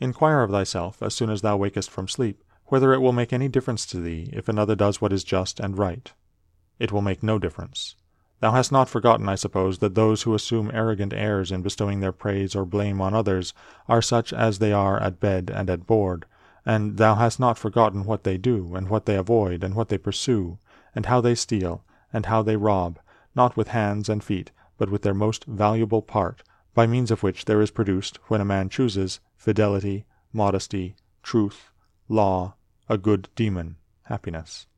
Inquire of thyself, as soon as thou wakest from sleep, whether it will make any difference to thee if another does what is just and right. It will make no difference. Thou hast not forgotten, I suppose, that those who assume arrogant airs in bestowing their praise or blame on others are such as they are at bed and at board, and thou hast not forgotten what they do, and what they avoid, and what they pursue, and how they steal, and how they rob, not with hands and feet, but with their most valuable part, by means of which there is produced, when a man chooses, fidelity, modesty, truth, law, a good demon, happiness.